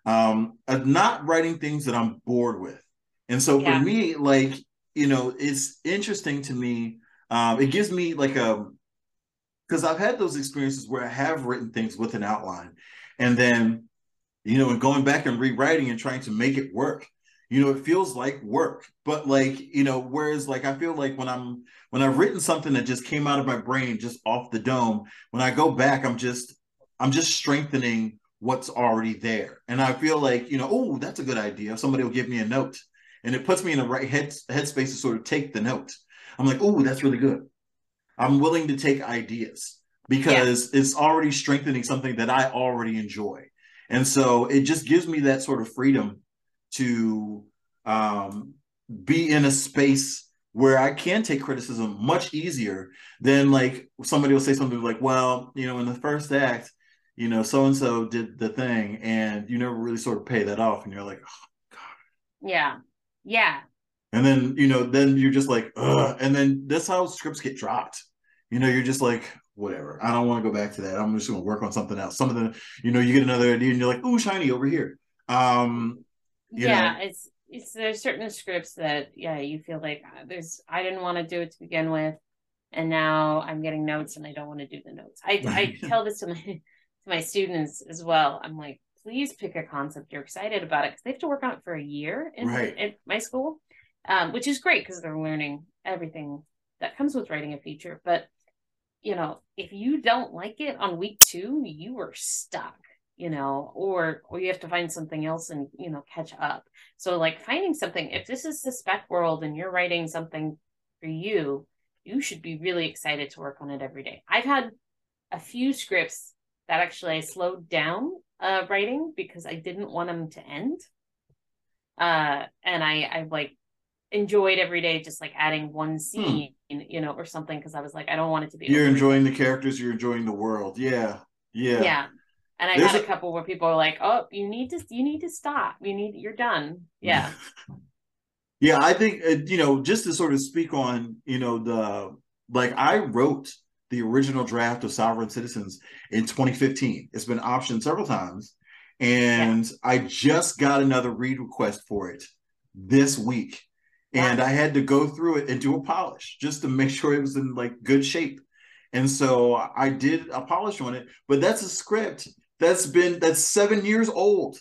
Um, I'm not writing things that I'm bored with. And so for me, like, you know, it's interesting to me. Um, it gives me like a because I've had those experiences where I have written things with an outline, and then, you know, and going back and rewriting and trying to make it work. You know, it feels like work, but like, you know, whereas like I feel like when I'm when I've written something that just came out of my brain just off the dome, when I go back, I'm just I'm just strengthening what's already there. And I feel like, you know, oh, that's a good idea. Somebody will give me a note. And it puts me in the right head headspace to sort of take the note. I'm like, oh, that's really good. I'm willing to take ideas because it's already strengthening something that I already enjoy. And so it just gives me that sort of freedom to um, be in a space where I can take criticism much easier than like somebody will say something like, well, you know, in the first act, you know, so and so did the thing, and you never really sort of pay that off, and you're like, oh, Yeah. Yeah. and then you know, then you're just like, Ugh. and then that's how scripts get dropped. You know, you're just like, whatever. I don't want to go back to that. I'm just going to work on something else. Some of the, you know, you get another idea, and you're like, ooh, shiny over here. Um, yeah. know. It's it's there's certain scripts that yeah, you feel like uh, there's I didn't want to do it to begin with. And now I'm getting notes and I don't want to do the notes. I, I tell this to my *laughs* to my students as well. I'm like, please pick a concept you're excited about it because they have to work on it for a year in, Right. in my school, um, which is great because they're learning everything that comes with writing a feature. But you know, if you don't like it on week two, you are stuck. You know, or or you have to find something else and you know catch up. So like finding something. If this is the spec world and you're writing something for you, you should be really excited to work on it every day. I've had a few scripts that actually I slowed down uh, writing because I didn't want them to end. Uh, and I, I like enjoyed every day just like adding one scene, you know, or something because I was like, I don't want it to be. you're enjoying the characters, you're enjoying the world. Yeah, yeah, Yeah. And I There's had a a- couple where people were like, "Oh, you need to, you need to stop. You need, you're done." Yeah, *laughs* Yeah, I think uh, you know just to sort of speak on you know the like I wrote the original draft of Sovereign Citizens in 2015. It's been optioned several times, and I just got another read request for it this week, and I had to go through it and do a polish just to *laughs* make sure it was in like good shape. And so I did a polish on it, but that's a script that's been that's seven years old,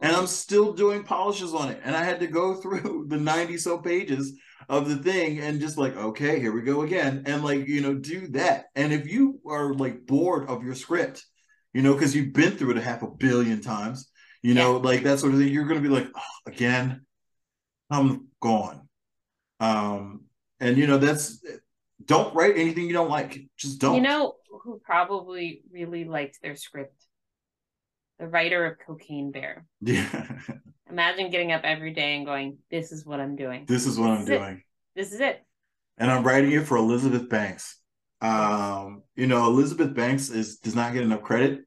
and I'm still doing polishes on it. And I had to go *laughs* through the 90 so pages of the thing and just like, okay, here we go again, and like you know, do that. And if you are like bored of your script, you know, because you've been through it a half a billion times, you know, yeah. like that sort of thing, you're gonna be like, oh, again, I'm gone. Um, and you know, that's don't write anything you don't like. Just don't. You know who probably really liked their script? The writer of Cocaine Bear. Yeah. Imagine getting up every day and going, This is what I'm doing. This is what this I'm is doing. It. This is it. And I'm writing it for Elizabeth Banks. Um, you know, Elizabeth Banks is does not get enough credit.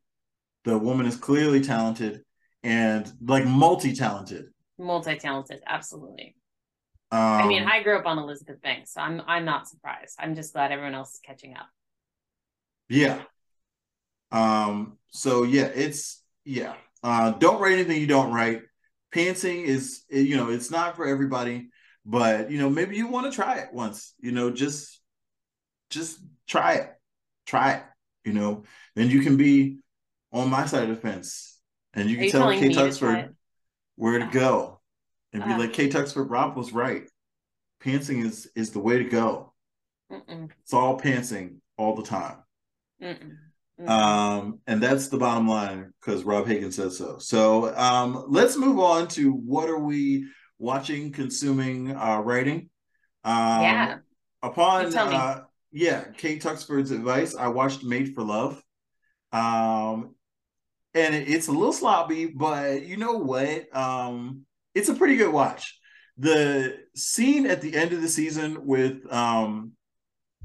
The woman is clearly talented and like multi-talented. Multi-talented, absolutely. Um, I mean, um, I grew up on Elizabeth Banks, so I'm I'm not surprised. I'm just glad everyone else is catching up. Yeah. Um. So yeah, it's yeah. Uh, don't write anything you don't write. Pantsing is you know it's not for everybody, but you know maybe you want to try it once. You know, just just try it, try it. You know, then you can be on my side of the fence, and you can tell Kate Tuxford where to go and be uh, like, Kate Tuxford Rob was right. Pantsing is is the way to go. Mm-mm. It's all pantsing all the time. Mm-mm. Mm-mm. Um, and that's the bottom line because Rob Hagen says so. So um, let's move on to what are we watching, consuming, uh, writing. Um, yeah. Upon uh, yeah, Kate Tuxford's advice, I watched Made for Love. Um, and it, it's a little sloppy, but you know what? Um, it's a pretty good watch. The scene at the end of the season with um,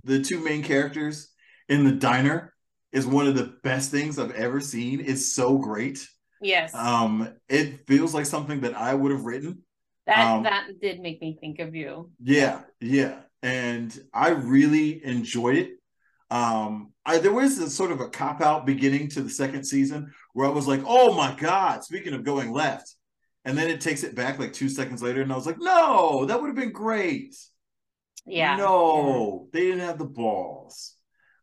the two main characters in the diner is one of the best things I've ever seen. It's so great. Yes. Um, it feels like something that I would have written. That um, that did make me think of you. Yeah, yeah. And I really enjoyed it. Um, I there was a sort of a cop out beginning to the second season where I was like, oh my God, speaking of going left, and then it takes it back like two seconds later, and I was like, no, that would have been great. Yeah. No, they didn't have the balls.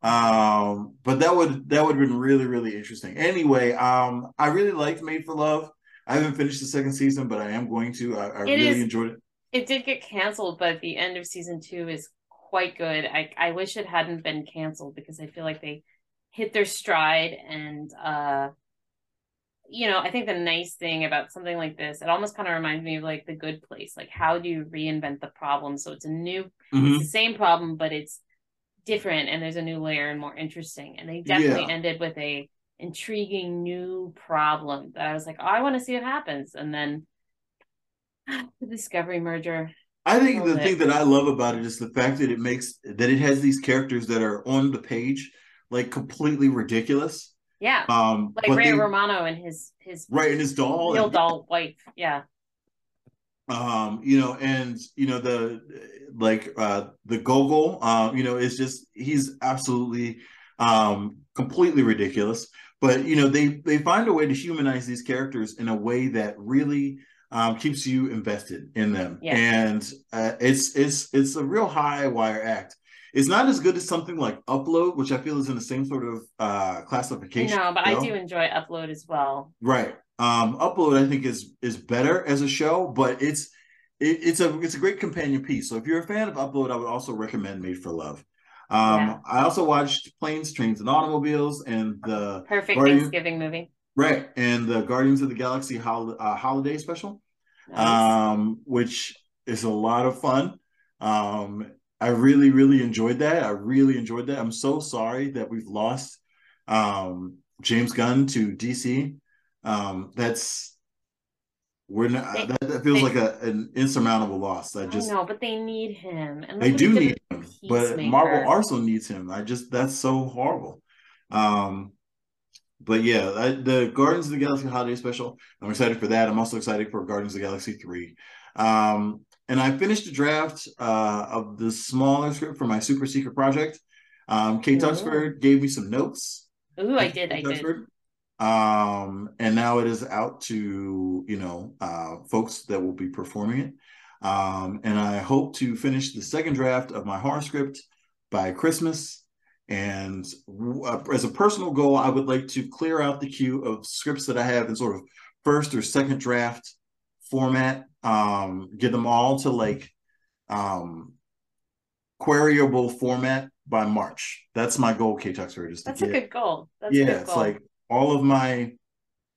Um, but that would that would have been really, really interesting. Anyway, um, I really liked Made for Love. I haven't finished the second season, but I am going to. I, I really is, enjoyed it. It did get canceled, but the end of season two is quite good. I, I wish it hadn't been canceled because I feel like they hit their stride and uh you know, I think the nice thing about something like this, it almost kind of reminds me of like the good place. Like, how do you reinvent the problem? So it's a new, mm-hmm. it's the same problem, but it's different and there's a new layer and more interesting. And they definitely yeah. ended with a intriguing new problem that I was like, oh, I want to see what happens. And then *sighs* the Discovery merger. I think the it. thing that I love about it is the fact that it makes that it has these characters that are on the page like completely ridiculous yeah. Um, like Ray they, Romano and his his right and his doll, real and, doll wife. Yeah. Um, you know, and you know the like uh the Gogol, um, uh, you know, is just he's absolutely um completely ridiculous. But you know, they they find a way to humanize these characters in a way that really um, keeps you invested in them, yeah. and uh, it's it's it's a real high wire act. It's not as good as something like Upload, which I feel is in the same sort of uh, classification. No, but I do enjoy Upload as well. Right. Um, Upload, I think, is is better as a show, but it's it, it's a it's a great companion piece. So if you're a fan of Upload, I would also recommend Made for Love. Um, yeah. I also watched Planes, Trains, and Automobiles and the perfect Guardian, Thanksgiving movie. Right, and the Guardians of the Galaxy hol- uh, holiday special, nice. um, which is a lot of fun. Um, I really, really enjoyed that. I really enjoyed that. I'm so sorry that we've lost um, James Gunn to DC. Um, that's we're not. They, that, that, feels they, like a, an insurmountable loss. I just know, but they need him, and they do need him. But Marvel also needs him. I just that's so horrible. Um, but yeah, I, the Guardians of the Galaxy Holiday Special. I'm excited for that. I'm also excited for Guardians of the Galaxy Three. Um, and I finished the draft uh, of the smaller script for my super secret project. Um, Kate Tuxford gave me some notes. Ooh, I did. I did. Um, and now it is out to you know uh, folks that will be performing it. Um, and I hope to finish the second draft of my horror script by Christmas. And uh, as a personal goal, I would like to clear out the queue of scripts that I have in sort of first or second draft format, um, get them all to like um, queryable format by March. That's my goal, K Tuxford. Is That's to a get, good goal. That's yeah, a good it's like all of my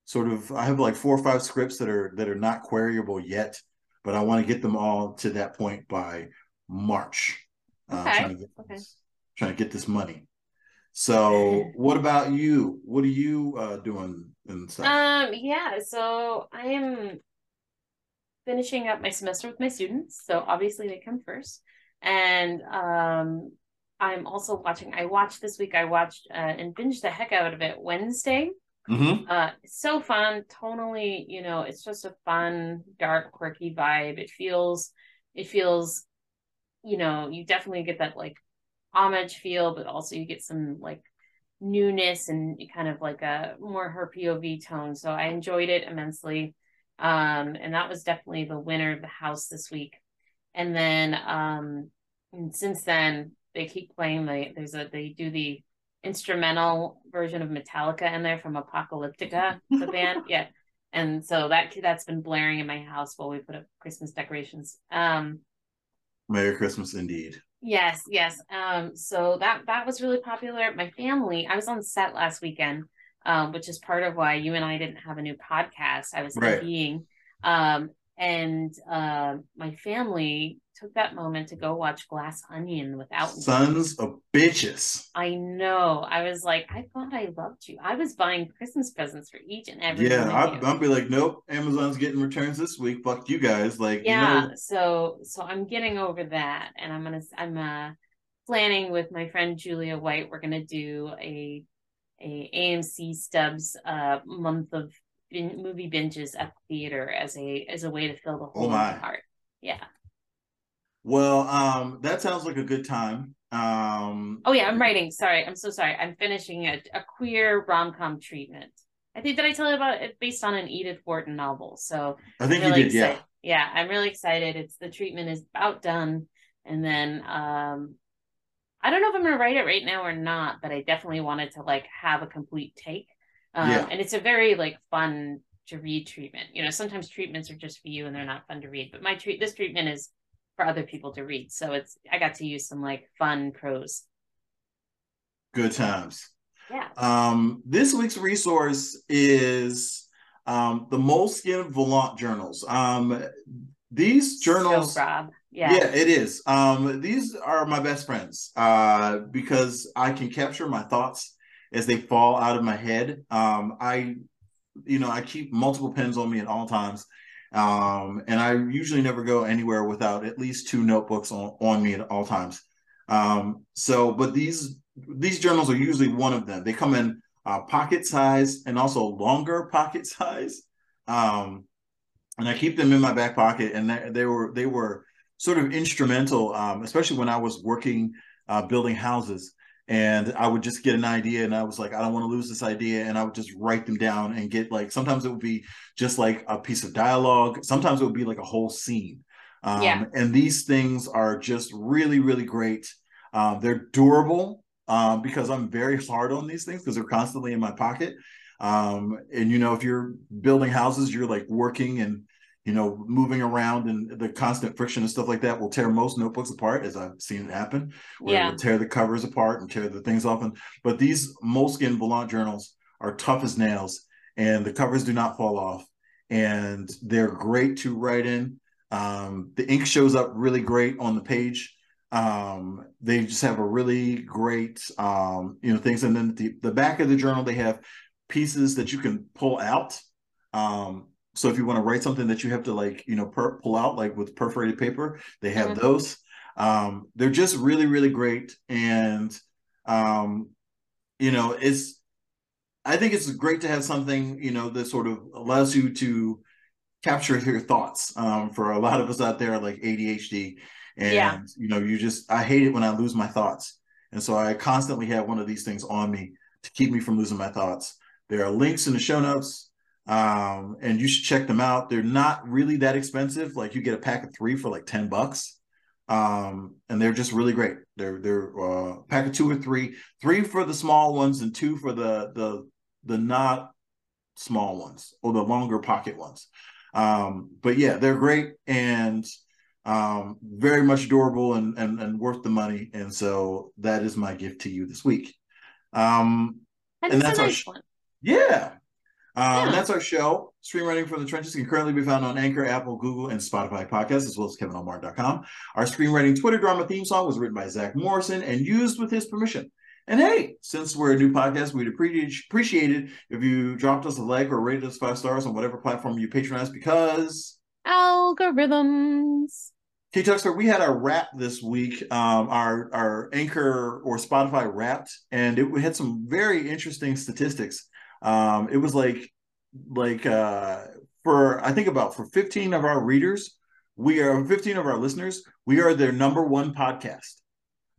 sort of I have like four or five scripts that are that are not queryable yet, but I want to get them all to that point by March. Uh, trying to get okay. this, trying to get this money. So, *laughs* what about you? What are you uh, doing and stuff? Um, yeah, so I am finishing up my semester with my students, so obviously they come first. And um I'm also watching I watched this week I watched uh, and binged the heck out of it Wednesday. hmm Uh it's so fun, tonally, you know, it's just a fun, dark, quirky vibe. It feels it feels you know, you definitely get that like homage feel, but also you get some like newness and kind of like a more her POV tone. So I enjoyed it immensely. Um, and that was definitely the winner of the house this week. And then um, and since then they keep playing the there's a they do the instrumental version of Metallica in there from Apocalyptica, the *laughs* band. Yeah. And so that that's been blaring in my house while we put up Christmas decorations. Um, Merry Christmas, indeed. Yes, yes. Um, so that that was really popular. My family, I was on set last weekend, um, which is part of why you and I didn't have a new podcast. I was Right. being, um, and uh, my family took that moment to go watch Glass Onion without me. Sons of bitches. I know. I was like, I thought I loved you. I was buying Christmas presents for each and every Yeah, I. I'll be like, nope, Amazon's getting returns this week. Fuck you guys. Like, yeah you know, so so i'm getting over that and i'm gonna i'm uh planning with my friend julia white we're gonna do a a amc stubs uh month of bin- movie binges at the theater as a as a way to fill the hole in my my. heart yeah well, um, that sounds like a good time. Um, oh yeah i'm writing sorry i'm so sorry i'm finishing a, a queer rom-com treatment i think that i tell you about it based on an edith wharton novel so I think really you did, yeah. Yeah, I'm really excited. It's the treatment is about done. And then um I don't know if I'm gonna write it right now or not, but I definitely wanted to like have a complete take. Um Yeah. and it's a very like fun to read treatment. You know, sometimes treatments are just for you and they're not fun to read, but my treat this treatment is for other people to read. So it's I got to use some like fun prose. Good times. Yeah. Um, this week's resource is um, the Moleskine Volant journals. Um, these journals, So, Rob. Yeah. yeah, it is. Um, these are my best friends uh, because I can capture my thoughts as they fall out of my head. Um, I, you know, I keep multiple pens on me at all times. Um, and I usually never go anywhere without at least two notebooks on, on me at all times. Um, so, but these these journals are usually one of them. They come in uh, pocket size and also longer *laughs* pocket size. Um, and I keep them in my back pocket, and they, they were they were sort of instrumental, um, especially when I was working uh, building houses. And I would just get an idea, and I was like, I don't want to lose this idea, and I would just write them down and get like. Sometimes it would be just like a piece of dialogue. Sometimes it would be like a whole scene. Um, Yeah. And these things are just really, really great. Um, they're durable um, because I'm very hard on these things because they're constantly in my pocket. Um, and you know, if you're building houses, you're like working and you know moving around, and the constant friction and stuff like that will tear most notebooks apart, as I've seen it happen. Where Yeah. it'll tear the covers apart and tear the things off. And but these moleskine volant journals are tough as nails, and the covers do not fall off, and they're great to write in. Um, the ink shows up really great on the page um they just have a really great um you know things and then the, the back of the journal they have pieces that you can pull out um so if you want to write something that you have to like you know per- pull out like with perforated paper they have Mhm. those. Um they're just really really great. And um you know it's i think it's great to have something you know that sort of allows you to capture your thoughts um for a lot of us out there like adhd and Yeah. you know you just i hate it when i lose my thoughts. And so i constantly have one of these things on me to keep me from losing my thoughts. There are links in the show notes Um, and you should check them out. They're not really that expensive. Like you get a pack of three for like 10 bucks. Um, and they're just really great. They're they're uh pack of two or three, three for the small ones and two for the the the not small ones or the longer pocket ones. Um, but yeah, they're great and um very much durable and, and and worth the money. And so that is my gift to you this week. Um That And that's a our nice sh- one. yeah. Um, Yeah. That's our show. Screenwriting from the Trenches can currently be found on Anchor, Apple, Google, and Spotify podcasts, as well as KevinOmar.com. Our screenwriting Twitter drama theme song was written by Zach Morrison and used with his permission. And hey, since we're a new podcast, we'd appreciate it if you dropped us a like or rated us five stars on whatever platform you patronize because Algorithms. K Tuxter, we had our wrap this week, um, our our Anchor or Spotify wrapped, and it had some very interesting statistics. Um, it was like like uh, for I think about for 15 of our readers, we are 15 of our listeners, we are their number one podcast.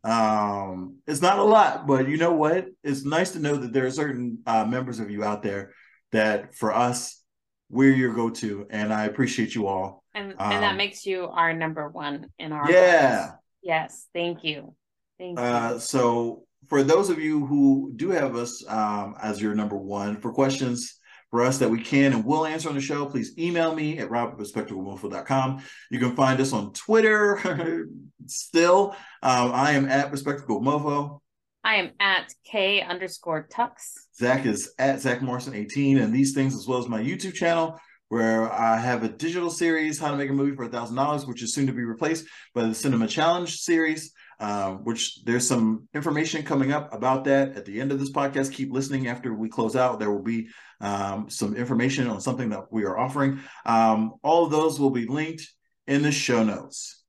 Um, it's not a lot, but you know what? It's nice to know that there are certain uh, members of you out there that for us, we're your go-to, and I appreciate you all. And and that Um, makes you our number one in our Yeah. hearts. Yes. Thank you. Thank you. Uh, so for those of you who do have us um, as your number one for questions for us that we can and will answer on the show, please email me at rob@bespectacledmofo.com. You can find us on Twitter *laughs* still. Um, I am at Bespectacled Mofo. I am at K underscore Tux. Zach is at Zach Morrison 18, and these things as well as my YouTube channel, where I have a digital series, How to Make a Movie for a Thousand Dollars, which is soon to be replaced by the Cinema Challenge series. Um, which there's some information coming up about that at the end of this podcast. Keep listening after we close out. There will be um, some information on something that we are offering. Um, all of those will be linked in the show notes.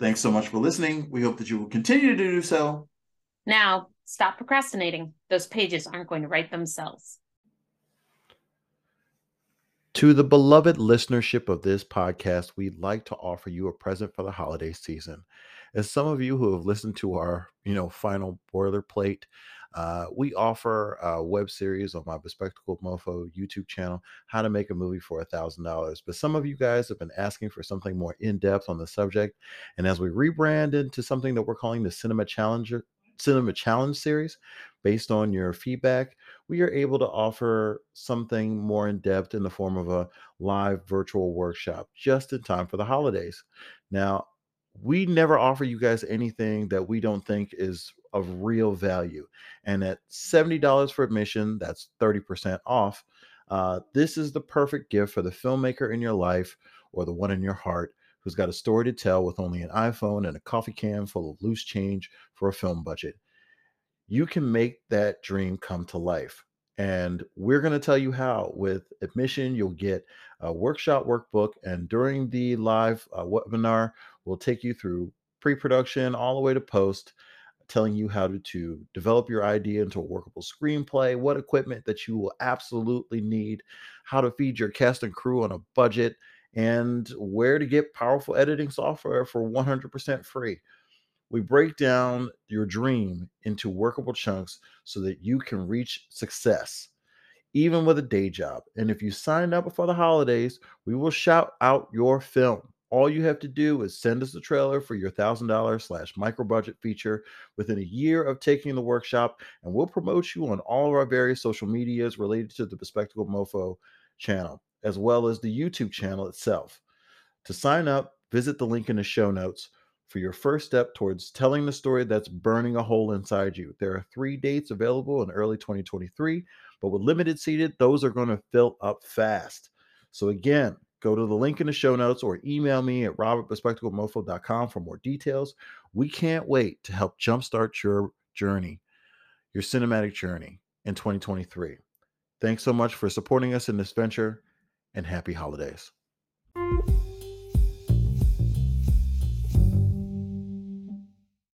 Thanks so much for listening. We hope that you will continue to do so. Now, stop procrastinating. Those pages aren't going to write themselves. To the beloved listenership of this podcast, we'd like to offer you a present for the holiday season. As some of you who have listened to our, you know, final boilerplate, uh, we offer a web series on my Bespectacled Mofo YouTube channel, How to Make a Movie for a Thousand Dollars. But some of you guys have been asking for something more in depth on the subject, and as we rebrand into something that we're calling the Cinema Challenger Cinema Challenge series, based on your feedback, we are able to offer something more in depth in the form of a live virtual workshop just in time for the holidays. Now, we never offer you guys anything that we don't think is of real value. And at $70 for admission, that's 30% off. Uh, this is the perfect gift for the filmmaker in your life or the one in your heart who's got a story to tell with only an iPhone and a coffee can full of loose change for a film budget you can make that dream come to life. And we're going to tell you how. With admission, you'll get a workshop workbook. And during the live uh, webinar, we'll take you through pre production all the way to post, telling you how to, to develop your idea into a workable screenplay, what equipment that you will absolutely need, how to feed your cast and crew on a budget, and where to get powerful editing software for 100% free. We break down your dream into workable chunks so that you can reach success, even with a day job. And if you sign up before the holidays, we will shout out your film. All you have to do is send us the trailer for your $1,000 slash micro budget feature within a year of taking the workshop, and we'll promote you on all of our various social medias related to the Bespectacled Mofo channel, as well as the YouTube channel itself. To sign up, visit the link in the show notes for your first step towards telling the story that's burning a hole inside you. There are three dates available in early 2023, but with limited seated, those are going to fill up fast. So, again, go to the link in the show notes or email me at rob@bespectacledmofo.com for more details. We can't wait to help jumpstart your journey, your cinematic journey in 2023. Thanks so much for supporting us in this venture and happy holidays.